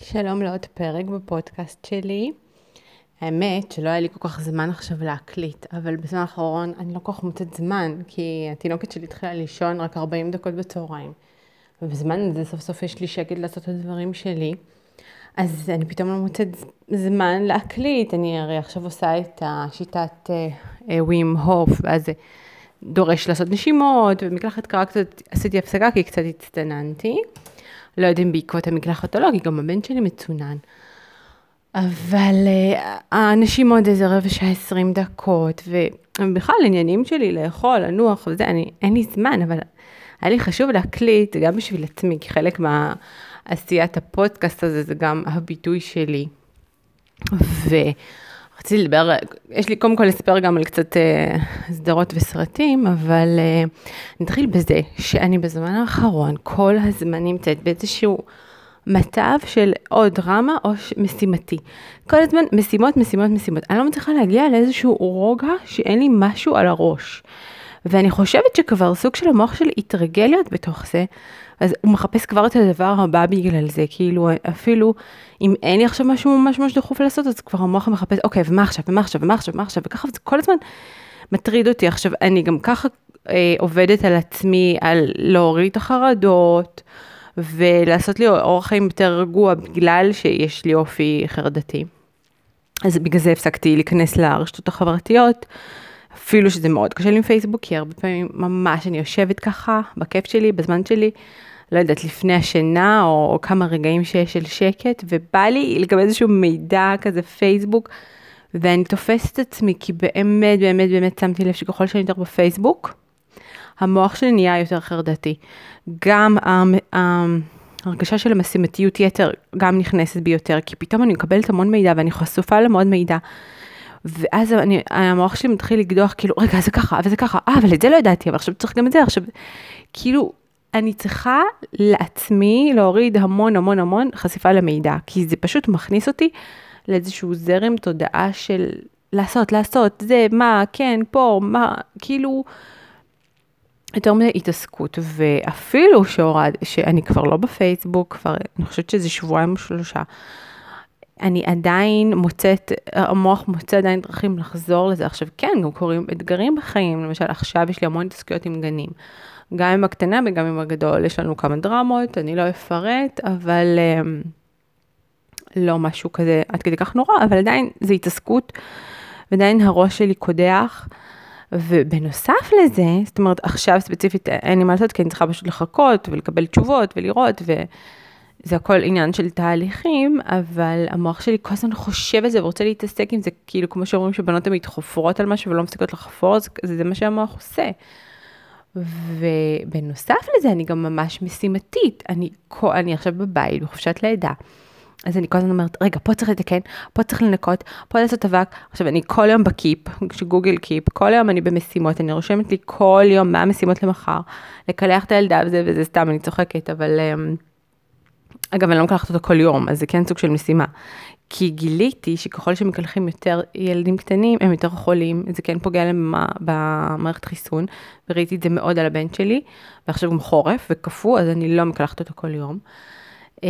שלום לעוד פרק בפודקאסט שלי. האמת שלא היה לי כל כך זמן עכשיו להקליט, אבל בזמן האחרון אני לא כל כך מוצאת זמן, כי התינוקת שלי התחילה לישון רק 40 דקות בצהריים. ובזמן הזה סוף סוף יש לי שקט לעשות את הדברים שלי. אז אני פתאום לא מוצאת זמן להקליט, אני הרי עכשיו עושה את השיטת ווים uh, הופ, ואז זה דורש לעשות נשימות, ומקלחת קרה קצת, עשיתי הפסקה כי קצת הצטננתי. לא יודעים בעקבות המקלחת או לא, כי גם הבן שלי מצונן. אבל uh, האנשים עוד איזה רבע שעה עשרים דקות, ובכלל עניינים שלי לאכול, לנוח וזה, אני, אין לי זמן, אבל היה לי חשוב להקליט גם בשביל עצמי, כי חלק מעשיית הפודקאסט הזה זה גם הביטוי שלי. ו... רציתי לדבר, יש לי קודם כל לספר גם על קצת אה, סדרות וסרטים, אבל אה, נתחיל בזה שאני בזמן האחרון כל הזמן נמצאת באיזשהו מצב של או דרמה או משימתי. כל הזמן משימות, משימות, משימות. אני לא מצליחה להגיע לאיזשהו רוגע שאין לי משהו על הראש. ואני חושבת שכבר סוג של המוח שלי התרגל להיות בתוך זה, אז הוא מחפש כבר את הדבר הבא בגלל זה, כאילו אפילו אם אין לי עכשיו משהו ממש ממש דחוף לעשות, אז כבר המוח מחפש, אוקיי, ומה עכשיו, ומה עכשיו, ומה עכשיו, ומה עכשיו, וככה זה כל הזמן מטריד אותי. עכשיו, אני גם ככה אה, עובדת על עצמי, על להוריד את החרדות, ולעשות לי אורח חיים יותר רגוע, בגלל שיש לי אופי חרדתי. אז בגלל זה הפסקתי להיכנס לרשתות החברתיות. אפילו שזה מאוד קשה לי עם פייסבוק, כי הרבה פעמים ממש אני יושבת ככה, בכיף שלי, בזמן שלי, לא יודעת, לפני השינה, או, או כמה רגעים שיש של שקט, ובא לי לקבל איזשהו מידע כזה פייסבוק, ואני תופסת את עצמי, כי באמת, באמת, באמת שמתי לב שככל שאני יותר בפייסבוק, המוח שלי נהיה יותר חרדתי. גם ההרגשה של המשימתיות יתר גם נכנסת בי יותר, כי פתאום אני מקבלת המון מידע ואני חשופה למאוד מידע. ואז אני, המוח שלי מתחיל לקדוח, כאילו, רגע, זה ככה, וזה ככה, אה, אבל את זה לא ידעתי, אבל עכשיו צריך גם את זה, עכשיו, כאילו, אני צריכה לעצמי להוריד המון המון המון חשיפה למידע, כי זה פשוט מכניס אותי לאיזשהו זרם תודעה של לעשות, לעשות, זה, מה, כן, פה, מה, כאילו, יותר מדי התעסקות, ואפילו שהורד, שאני כבר לא בפייסבוק, כבר, אני חושבת שזה שבועיים או שלושה. אני עדיין מוצאת, המוח מוצא עדיין דרכים לחזור לזה. עכשיו כן, גם קורים אתגרים בחיים, למשל עכשיו יש לי המון התעסקויות עם גנים. גם עם הקטנה וגם עם הגדול, יש לנו כמה דרמות, אני לא אפרט, אבל um, לא משהו כזה עד כדי כך נורא, אבל עדיין זה התעסקות, ועדיין הראש שלי קודח. ובנוסף לזה, זאת אומרת עכשיו ספציפית אין לי מה לעשות, כי אני צריכה פשוט לחכות ולקבל תשובות ולראות, ו... זה הכל עניין של תהליכים, אבל המוח שלי כל הזמן חושב על זה ורוצה להתעסק עם זה, כאילו כמו שאומרים שבנות תמיד חופרות על משהו ולא מפסיקות לחפור, זה, זה מה שהמוח עושה. ובנוסף לזה אני גם ממש משימתית, אני, אני עכשיו בבית בחופשת לידה. אז אני כל הזמן אומרת, רגע, פה צריך לתקן, פה צריך לנקות, פה לעשות אבק. עכשיו, אני כל יום בקיפ, שגוגל קיפ, כל יום אני במשימות, אני רושמת לי כל יום מה המשימות למחר, לקלח את הילדה וזה וזה סתם, אני צוחקת, אבל... Um, אגב, אני לא מקלחת אותו כל יום, אז זה כן סוג של משימה. כי גיליתי שככל שמקלחים יותר ילדים קטנים, הם יותר חולים, זה כן פוגע להם במערכת חיסון, וראיתי את זה מאוד על הבן שלי, ועכשיו גם חורף וקפוא, אז אני לא מקלחת אותו כל יום. אמ,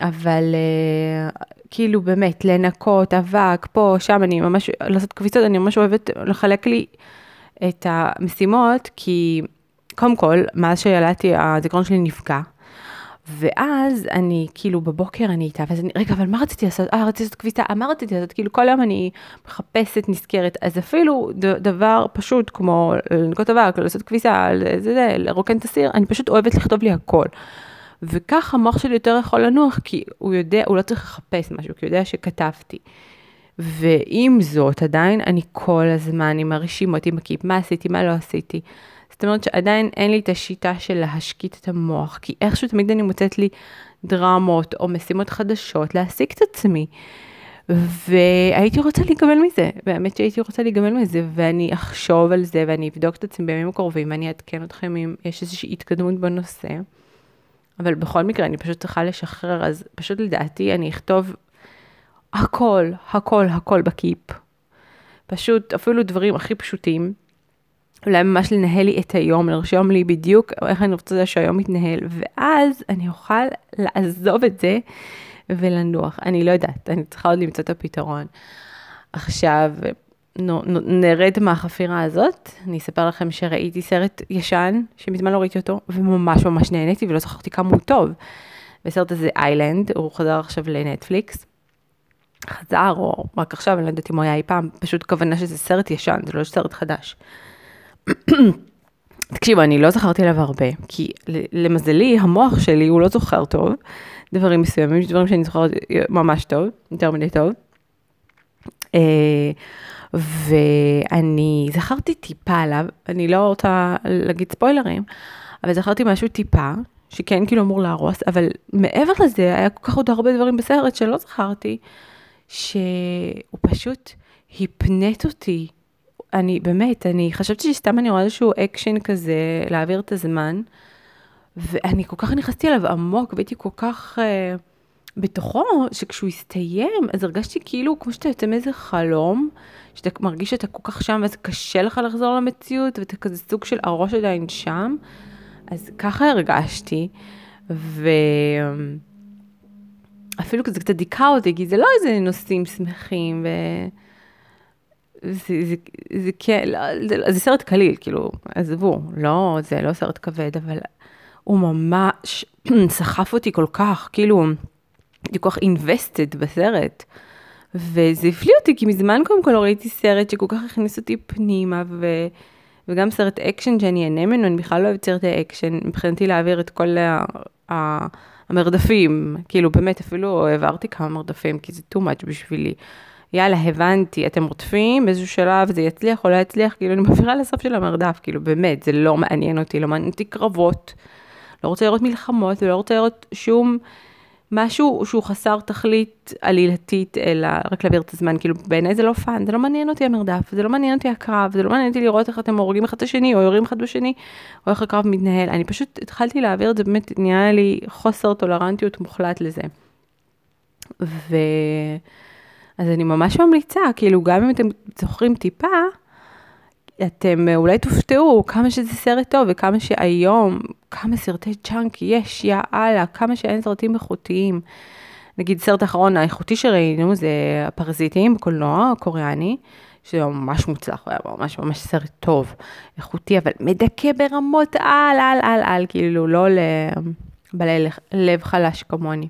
אבל אה, כאילו באמת, לנקות, אבק, פה, שם, אני ממש, לעשות קביצות, אני ממש אוהבת לחלק לי את המשימות, כי קודם כל, מאז שילדתי, הזיכרון שלי נפגע. ואז אני כאילו בבוקר אני איתה, ואז אני, רגע, אבל מה רציתי לעשות? אה, רציתי לעשות אה, מה רציתי לעשות? כאילו כל יום אני מחפשת, נזכרת, אז אפילו דבר פשוט כמו לנקוט אבק, לעשות כביסה, זה, זה, לרוקן את הסיר, אני פשוט אוהבת לכתוב לי הכל. וכך המוח שלי יותר יכול לנוח, כי הוא יודע, הוא לא צריך לחפש משהו, כי הוא יודע שכתבתי. ועם זאת, עדיין אני כל הזמן עם הרשימות, עם הקיפ, מה עשיתי, מה לא עשיתי. זאת אומרת שעדיין אין לי את השיטה של להשקיט את המוח, כי איכשהו תמיד אני מוצאת לי דרמות או משימות חדשות להעסיק את עצמי. והייתי רוצה להיגמל מזה, באמת שהייתי רוצה להיגמל מזה, ואני אחשוב על זה ואני אבדוק את עצמי בימים הקרובים ואני אעדכן אתכם אם יש איזושהי התקדמות בנושא. אבל בכל מקרה אני פשוט צריכה לשחרר, אז פשוט לדעתי אני אכתוב הכל, הכל, הכל בקיפ. פשוט אפילו דברים הכי פשוטים. אולי ממש לנהל לי את היום, לרשום לי בדיוק איך אני רוצה שהיום יתנהל, ואז אני אוכל לעזוב את זה ולנוח. אני לא יודעת, אני צריכה עוד למצוא את הפתרון. עכשיו, נרד מהחפירה הזאת, אני אספר לכם שראיתי סרט ישן, שמזמן לא ראיתי אותו, וממש ממש נהניתי ולא זכרתי כמה הוא טוב. בסרט הזה איילנד, הוא חזר עכשיו לנטפליקס. חזר, או רק עכשיו, אני לא יודעת אם הוא היה אי פעם, פשוט כוונה שזה סרט ישן, זה לא סרט חדש. תקשיבו, אני לא זכרתי עליו הרבה, כי למזלי, המוח שלי הוא לא זוכר טוב דברים מסוימים, יש דברים שאני זוכרת ממש טוב, יותר מדי טוב. אה, ואני זכרתי טיפה עליו, אני לא רוצה להגיד ספוילרים, אבל זכרתי משהו טיפה, שכן כאילו אמור להרוס, אבל מעבר לזה, היה כל כך עוד הרבה דברים בסרט שלא זכרתי, שהוא פשוט הפנט אותי. אני, באמת, אני חשבתי שסתם אני רואה איזשהו אקשן כזה, להעביר את הזמן, ואני כל כך נכנסתי אליו עמוק, והייתי כל כך... uh, בתוכו, שכשהוא הסתיים, אז הרגשתי כאילו, כמו שאתה יוצא מאיזה חלום, שאתה מרגיש שאתה כל כך שם, ואז קשה לך לחזור למציאות, ואתה כזה סוג של הראש עדיין שם. אז ככה הרגשתי, ואפילו כזה קצת דיכא אותי, כי זה לא איזה נושאים שמחים, ו... זה, זה, זה כן, לא, זה, זה סרט קליל, כאילו, עזבו, לא, זה לא סרט כבד, אבל הוא ממש סחף אותי כל כך, כאילו, הייתי כל כך invested בסרט. וזה הפליא אותי, כי מזמן קודם כל ראיתי סרט שכל כך הכניס אותי פנימה, ו... וגם סרט אקשן שאני אהנה ממנו, אני בכלל לא אוהבת סרטי אקשן, מבחינתי להעביר את כל ה... ה... המרדפים, כאילו באמת אפילו העברתי כמה מרדפים, כי זה too much בשבילי. יאללה, הבנתי, אתם רודפים, באיזשהו שלב זה יצליח או לא יצליח, כאילו אני מעבירה לסוף של המרדף, כאילו באמת, זה לא מעניין אותי, לא מעניין אותי קרבות, לא רוצה לראות מלחמות, ולא רוצה לראות שום משהו שהוא חסר תכלית עלילתית, אלא רק להעביר את הזמן, כאילו בעיניי זה לא fun, זה לא מעניין אותי המרדף, זה לא מעניין אותי הקרב, זה לא מעניין אותי לראות איך אתם הורגים אחד את השני, או יורים אחד בשני, או איך הקרב מתנהל, אני פשוט התחלתי להעביר את זה, באמת נהיה לי חוסר טולרנטיות מוחלט לזה. ו... אז אני ממש ממליצה, כאילו גם אם אתם זוכרים טיפה, אתם אולי תופתעו כמה שזה סרט טוב וכמה שהיום, כמה סרטי צ'אנק יש, יא אללה, כמה שאין סרטים איכותיים. נגיד סרט האחרון האיכותי שראינו זה הפרזיטים בקולנוע הקוריאני, שזה ממש מוצלח, היה ממש ממש סרט טוב, איכותי, אבל מדכא ברמות על, על, על, על, כאילו לא לבעלי לב חלש כמוני.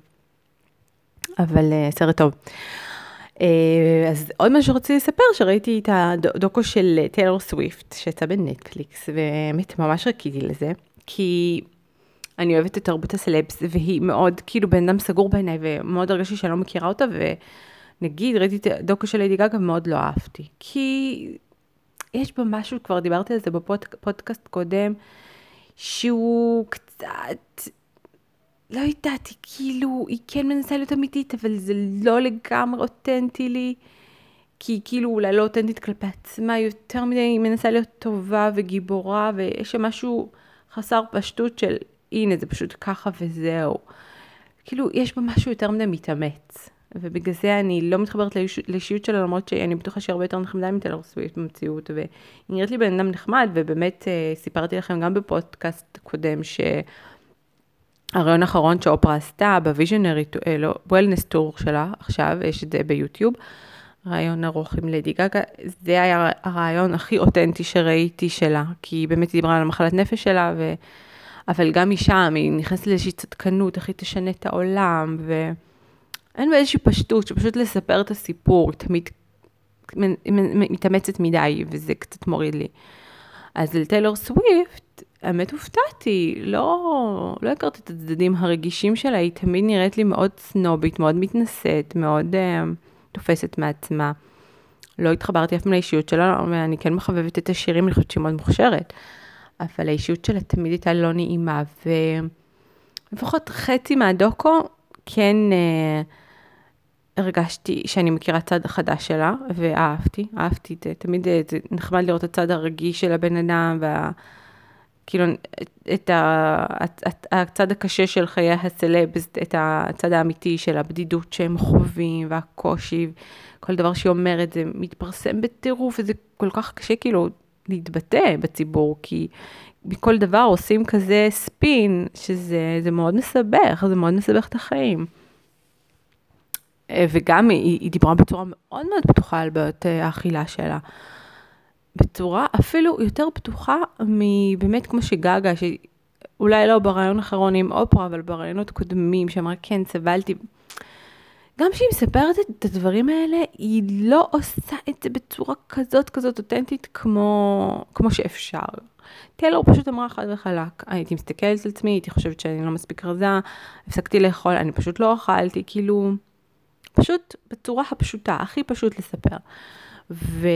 אבל אה, סרט טוב. אה, אז עוד משהו שרציתי לספר, שראיתי את הדוקו של טיילור סוויפט, שיצא בנטפליקס, ובאמת ממש רקיתי לזה, כי אני אוהבת את תרבות הסלבס, והיא מאוד, כאילו, בן אדם סגור בעיניי, ומאוד הרגשתי שאני לא מכירה אותה, ונגיד, ראיתי את הדוקו של ליידי גגה ומאוד לא אהבתי, כי יש בה משהו, כבר דיברתי על זה בפודקאסט קודם, שהוא קצת... לא יודעת, היא כאילו, היא כן מנסה להיות אמיתית, אבל זה לא לגמרי אותנטי לי. כי היא כאילו אולי לא אותנטית כלפי עצמה, יותר מדי היא מנסה להיות טובה וגיבורה, ויש שם משהו חסר פשטות של הנה זה פשוט ככה וזהו. כאילו, יש בה משהו יותר מדי מתאמץ. ובגלל זה אני לא מתחברת לאישיות שלה, למרות שאני בטוחה שהיא הרבה יותר נחמדה מטלר סוויפט במציאות, והיא נראית לי בן אדם נחמד, ובאמת אה, סיפרתי לכם גם בפודקאסט קודם, ש... הרעיון האחרון שאופרה עשתה בוויז'נרי, אה, לא, וולנס טור שלה, עכשיו, יש את זה ביוטיוב, רעיון ארוך עם לדי גגה, זה היה הרעיון הכי אותנטי שראיתי שלה, כי היא באמת דיברה על המחלת נפש שלה, ו... אבל גם משם היא נכנסת לאיזושהי צדקנות, איך היא תשנה את העולם, ואין בה איזושהי פשטות, שפשוט לספר את הסיפור, תמיד מתאמצת מדי, וזה קצת מוריד לי. אז לטיילור סוויפט, האמת הופתעתי, לא, לא הכרתי את הצדדים הרגישים שלה, היא תמיד נראית לי מאוד סנובית, מאוד מתנשאת, מאוד uh, תופסת מעצמה. לא התחברתי אף פעם לאישיות שלה, ואני כן מחבבת את השירים, אני חושבת שהיא מאוד מוכשרת. אבל האישיות שלה תמיד הייתה לא נעימה, ולפחות חצי מהדוקו כן uh, הרגשתי שאני מכירה צד חדש שלה, ואהבתי, אהבתי, תמיד זה נחמד לראות את הצד הרגיש של הבן אדם, וה... כאילו, את הצד הקשה של חיי הסלבס, את הצד האמיתי של הבדידות שהם חווים, והקושי, כל דבר שהיא אומרת, זה מתפרסם בטירוף, וזה כל כך קשה כאילו להתבטא בציבור, כי מכל דבר עושים כזה ספין, שזה מאוד מסבך, זה מאוד מסבך את החיים. וגם היא, היא דיברה בצורה מאוד מאוד פתוחה על בעיות האכילה שלה. בצורה אפילו יותר פתוחה מבאמת כמו שגגה, שאולי לא ברעיון האחרון עם אופרה, אבל ברעיונות קודמים, שאמרה כן, סבלתי. גם כשהיא מספרת את הדברים האלה, היא לא עושה את זה בצורה כזאת כזאת אותנטית כמו, כמו שאפשר. טיילור פשוט אמרה חד וחלק, הייתי מסתכלת על עצמי, הייתי חושבת שאני לא מספיק רזה, הפסקתי לאכול, אני פשוט לא אכלתי, כאילו, פשוט בצורה הפשוטה, הכי פשוט לספר. ו...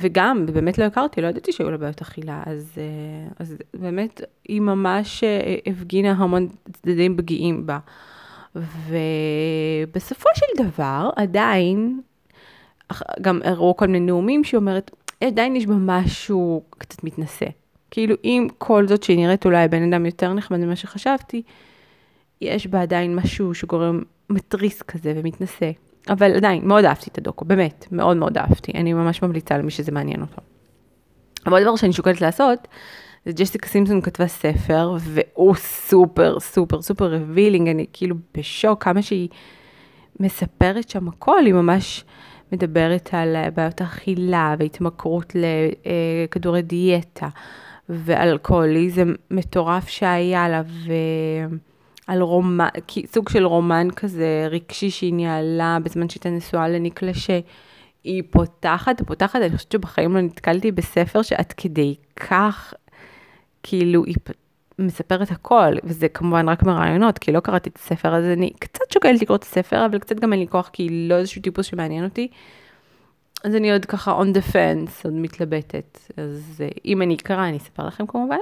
וגם, באמת לא הכרתי, לא ידעתי שהיו לה בעיות אכילה, אז, אה, אז באמת היא ממש אה, הפגינה המון צדדים פגיעים בה. ובסופו של דבר, עדיין, גם הראו כל מיני נאומים שהיא אומרת, עדיין יש בה משהו קצת מתנשא. כאילו, עם כל זאת שהיא נראית אולי בן אדם יותר נחמד ממה שחשבתי, יש בה עדיין משהו שגורם מתריס כזה ומתנשא. אבל עדיין, מאוד אהבתי את הדוקו, באמת, מאוד מאוד אהבתי. אני ממש ממליצה למי שזה מעניין אותו. אבל דבר שאני שוקלת לעשות, זה ג'סיקה סימפסון כתבה ספר, והוא סופר, סופר, סופר revealing, אני כאילו בשוק כמה שהיא מספרת שם הכל, היא ממש מדברת על בעיות אכילה והתמכרות לכדורי דיאטה ואלכוהוליזם מטורף שהיה לה, ו... על רומן, סוג של רומן כזה רגשי שהיא ניהלה בזמן שהייתה נשואה לניקלה, שהיא פותחת, פותחת, אני חושבת שבחיים לא נתקלתי בספר שעד כדי כך, כאילו, היא מספרת הכל, וזה כמובן רק מרעיונות, כי לא קראתי את הספר, אז אני קצת שוקלת לקרוא את הספר, אבל קצת גם אין לי כוח, כי היא לא איזשהו טיפוס שמעניין אותי. אז אני עוד ככה on the fence, עוד מתלבטת. אז אם אני אקרא, אני אספר לכם כמובן.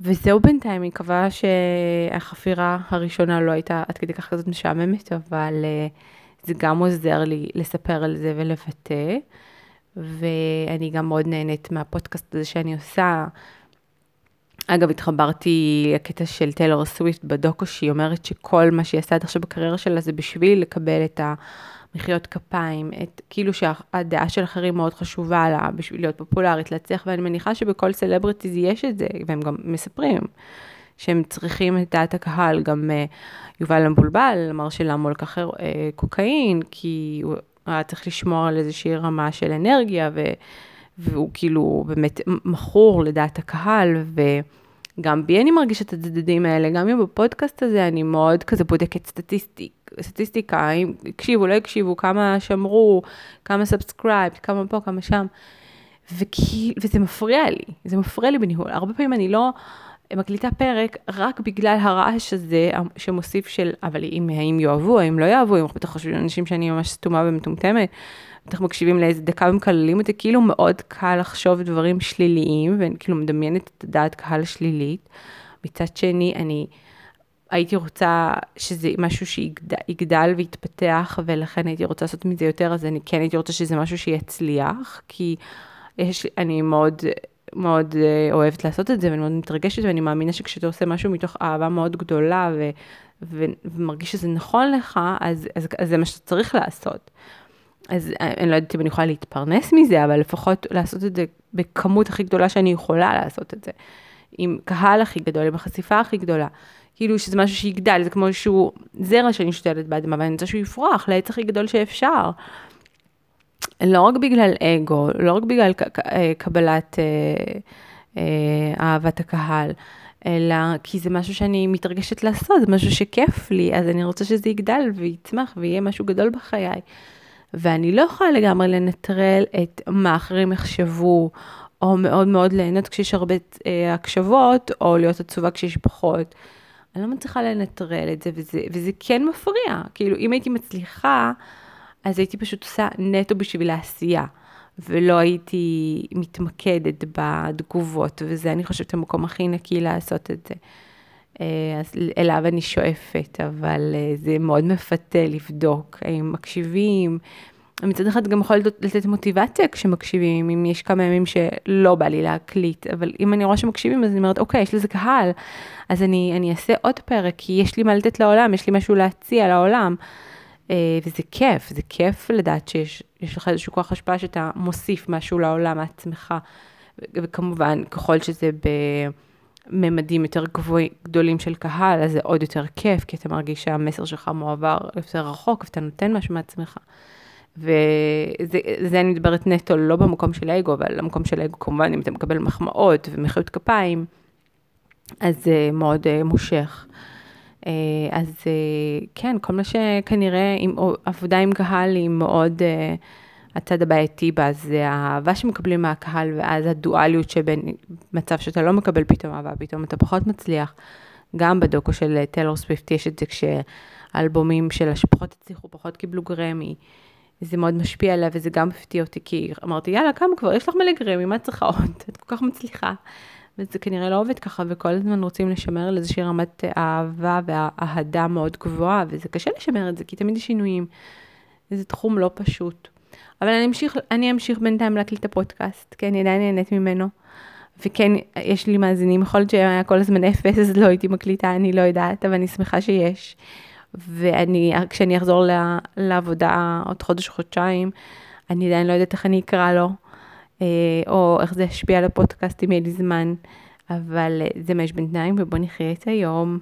וזהו בינתיים, אני מקווה שהחפירה הראשונה לא הייתה עד כדי כך כזאת משעממת, אבל אה, זה גם עוזר לי לספר על זה ולבטא. ואני גם מאוד נהנית מהפודקאסט הזה שאני עושה. אגב, התחברתי לקטע של טיילור סוויפט בדוקו, שהיא אומרת שכל מה שהיא עשה עד עכשיו בקריירה שלה זה בשביל לקבל את ה... מחיאות כפיים, את, כאילו שהדעה של אחרים מאוד חשובה לה בשביל להיות פופולרית, להצליח, ואני מניחה שבכל celebrities יש את זה, והם גם מספרים שהם צריכים את דעת הקהל, גם אה, יובל המבולבל אמר שלמה לקח אה, קוקאין, כי הוא היה צריך לשמור על איזושהי רמה של אנרגיה, ו, והוא כאילו באמת מכור לדעת הקהל, ו... גם בי אני מרגישה את הצדדים האלה, גם אם בפודקאסט הזה אני מאוד כזה בודקת statistic, סטטיסטיקה, אם הקשיבו, לא הקשיבו, כמה שמרו, כמה subscribe, כמה פה, כמה שם. וכי, וזה מפריע לי, זה מפריע לי בניהול. הרבה פעמים אני לא מקליטה פרק רק בגלל הרעש הזה שמוסיף של, אבל אם, האם יאהבו, האם לא יאהבו, אם בטח חושבים אנשים שאני ממש סתומה ומטומטמת, בטח מקשיבים לאיזה דקה ומקללים אותי, כאילו מאוד קל לחשוב דברים שליליים, ואני כאילו מדמיינת את הדעת קהל שלילית. מצד שני, אני הייתי רוצה שזה משהו שיגדל ויתפתח, ולכן הייתי רוצה לעשות מזה יותר, אז אני כן הייתי רוצה שזה משהו שיצליח, כי יש, אני מאוד... מאוד אה, אוהבת לעשות את זה ואני מאוד מתרגשת ואני מאמינה שכשאתה עושה משהו מתוך אהבה מאוד גדולה ו, ו, ומרגיש שזה נכון לך, אז, אז, אז זה מה שאתה צריך לעשות. אז אה, אני לא יודעת אם אני יכולה להתפרנס מזה, אבל לפחות לעשות את זה בכמות הכי גדולה שאני יכולה לעשות את זה. עם קהל הכי גדול, עם החשיפה הכי גדולה. כאילו שזה משהו שיגדל, זה כמו איזשהו זרע שאני שותלת באדמה, ואני רוצה שהוא יפרח לעץ הכי גדול שאפשר. לא רק בגלל אגו, לא רק בגלל אה, קבלת אה, אהבת הקהל, אלא כי זה משהו שאני מתרגשת לעשות, זה משהו שכיף לי, אז אני רוצה שזה יגדל ויצמח ויהיה משהו גדול בחיי. ואני לא יכולה לגמרי לנטרל את מה אחרים יחשבו, או מאוד מאוד ליהנות כשיש הרבה אה, הקשבות, או להיות עצובה כשיש פחות. אני לא מצליחה לנטרל את זה, וזה, וזה כן מפריע. כאילו, אם הייתי מצליחה, אז הייתי פשוט עושה נטו בשביל העשייה, ולא הייתי מתמקדת בתגובות, וזה, אני חושבת, המקום הכי נקי לעשות את זה. אה, אז אליו אני שואפת, אבל אה, זה מאוד מפתה לבדוק האם מקשיבים. מצד אחד גם יכול לתת מוטיבציה כשמקשיבים, אם יש כמה ימים שלא בא לי להקליט, אבל אם אני רואה שמקשיבים אז אני אומרת, אוקיי, יש לזה קהל, אז אני, אני אעשה עוד פרק, כי יש לי מה לתת לעולם, יש לי משהו להציע לעולם. אה, וזה כיף, זה כיף לדעת שיש לך איזשהו כוח השפעה שאתה מוסיף משהו לעולם מעצמך. וכמובן, ככל שזה ב... ממדים יותר גבוה, גדולים של קהל, אז זה עוד יותר כיף, כי אתה מרגיש שהמסר שלך מועבר יותר רחוק, ואתה נותן משהו מעצמך. וזה אני מדברת נטו לא במקום של האגו, אבל במקום של האגו כמובן, אם אתה מקבל מחמאות ומחיאות כפיים, אז זה מאוד uh, מושך. Uh, אז uh, כן, כל מה שכנראה, עם, עבודה עם קהל היא מאוד... Uh, הצד הבעייתי בה זה האהבה שמקבלים מהקהל, ואז הדואליות שבין מצב שאתה לא מקבל פתאום אהבה, פתאום אתה פחות מצליח. גם בדוקו של טיילור סוויפט יש את זה כשאלבומים שלה שפחות הצליחו, פחות קיבלו גרמי. זה מאוד משפיע עליה וזה גם הפתיע אותי, כי אמרתי, יאללה, כמה כבר, יש לך מלא גרמי, מה צריכה עוד? את כל כך מצליחה. וזה כנראה לא עובד ככה, וכל הזמן רוצים לשמר על איזושהי רמת אהבה ואהדה מאוד גבוהה, וזה קשה לשמר את זה, כי תמיד יש שינויים. זה תחום לא פשוט. אבל אני אמשיך, אני אמשיך בינתיים להקליט את הפודקאסט, כי אני עדיין נהנית ממנו. וכן, יש לי מאזינים, יכול להיות שהיה כל הזמן אפס, אז לא הייתי מקליטה, אני לא יודעת, אבל אני שמחה שיש. ואני, כשאני אחזור לעבודה עוד חודש או חודשיים, אני עדיין לא יודעת איך אני אקרא לו, אה, או איך זה ישפיע על הפודקאסט אם יהיה לי זמן, אבל זה מה יש בינתיים, ובוא נחיה את היום.